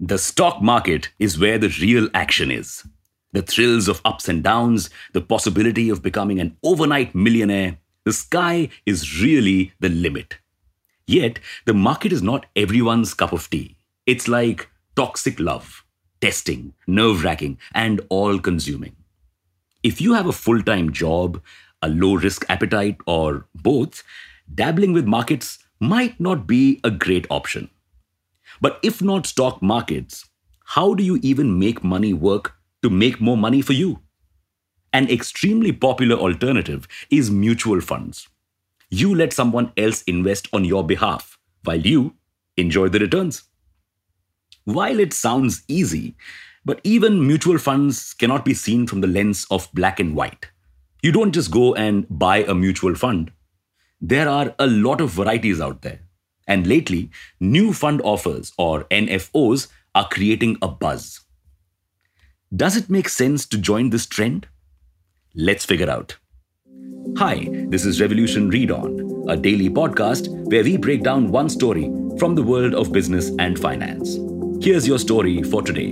The stock market is where the real action is. The thrills of ups and downs, the possibility of becoming an overnight millionaire, the sky is really the limit. Yet, the market is not everyone's cup of tea. It's like toxic love, testing, nerve wracking, and all consuming. If you have a full time job, a low risk appetite, or both, dabbling with markets might not be a great option. But if not stock markets, how do you even make money work to make more money for you? An extremely popular alternative is mutual funds. You let someone else invest on your behalf while you enjoy the returns. While it sounds easy, but even mutual funds cannot be seen from the lens of black and white. You don't just go and buy a mutual fund. There are a lot of varieties out there. And lately, new fund offers or NFOs are creating a buzz. Does it make sense to join this trend? Let's figure out. Hi, this is Revolution Read On, a daily podcast where we break down one story from the world of business and finance. Here's your story for today.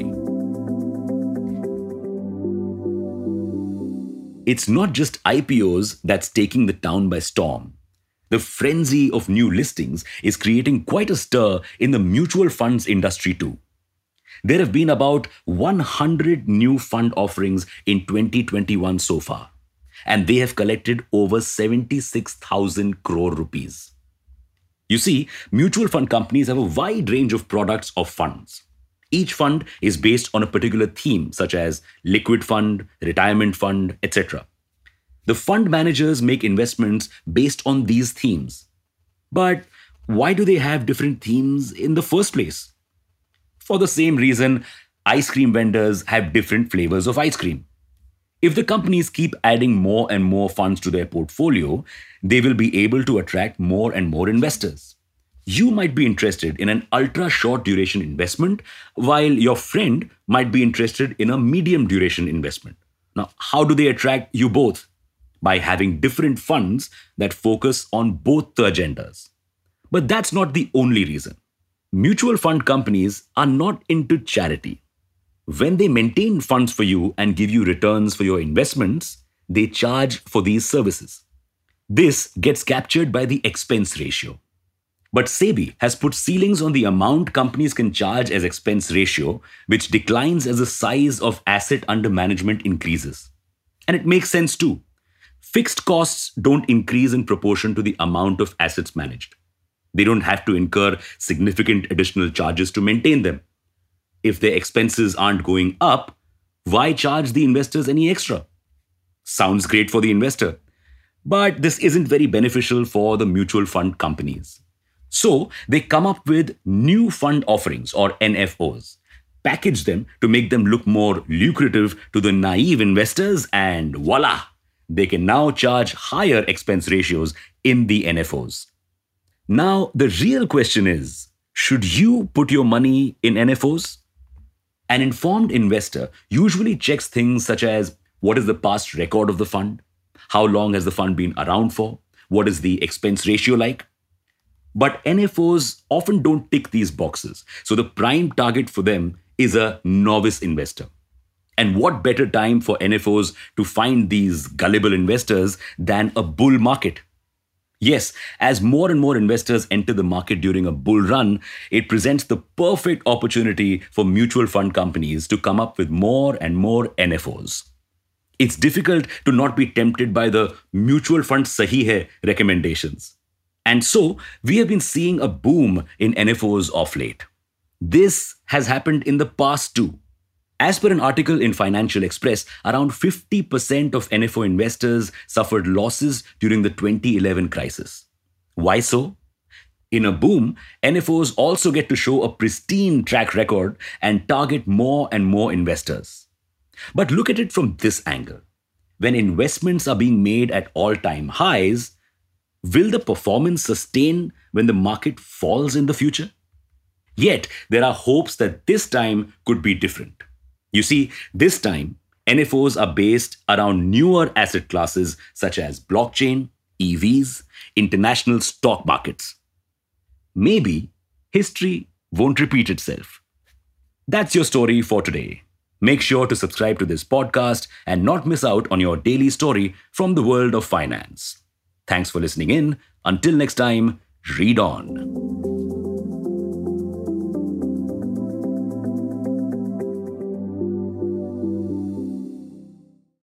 It's not just IPOs that's taking the town by storm. The frenzy of new listings is creating quite a stir in the mutual funds industry too. There have been about 100 new fund offerings in 2021 so far, and they have collected over 76,000 crore rupees. You see, mutual fund companies have a wide range of products or funds. Each fund is based on a particular theme, such as liquid fund, retirement fund, etc. The fund managers make investments based on these themes. But why do they have different themes in the first place? For the same reason, ice cream vendors have different flavors of ice cream. If the companies keep adding more and more funds to their portfolio, they will be able to attract more and more investors. You might be interested in an ultra short duration investment, while your friend might be interested in a medium duration investment. Now, how do they attract you both? By having different funds that focus on both the agendas. But that's not the only reason. Mutual fund companies are not into charity. When they maintain funds for you and give you returns for your investments, they charge for these services. This gets captured by the expense ratio. But SEBI has put ceilings on the amount companies can charge as expense ratio, which declines as the size of asset under management increases. And it makes sense too. Fixed costs don't increase in proportion to the amount of assets managed. They don't have to incur significant additional charges to maintain them. If their expenses aren't going up, why charge the investors any extra? Sounds great for the investor, but this isn't very beneficial for the mutual fund companies. So they come up with new fund offerings or NFOs, package them to make them look more lucrative to the naive investors, and voila! They can now charge higher expense ratios in the NFOs. Now, the real question is should you put your money in NFOs? An informed investor usually checks things such as what is the past record of the fund? How long has the fund been around for? What is the expense ratio like? But NFOs often don't tick these boxes. So the prime target for them is a novice investor. And what better time for NFOs to find these gullible investors than a bull market? Yes, as more and more investors enter the market during a bull run, it presents the perfect opportunity for mutual fund companies to come up with more and more NFOs. It's difficult to not be tempted by the mutual fund sahi hai recommendations. And so, we have been seeing a boom in NFOs of late. This has happened in the past too. As per an article in Financial Express, around 50% of NFO investors suffered losses during the 2011 crisis. Why so? In a boom, NFOs also get to show a pristine track record and target more and more investors. But look at it from this angle. When investments are being made at all time highs, will the performance sustain when the market falls in the future? Yet, there are hopes that this time could be different. You see, this time, NFOs are based around newer asset classes such as blockchain, EVs, international stock markets. Maybe history won't repeat itself. That's your story for today. Make sure to subscribe to this podcast and not miss out on your daily story from the world of finance. Thanks for listening in. Until next time, read on.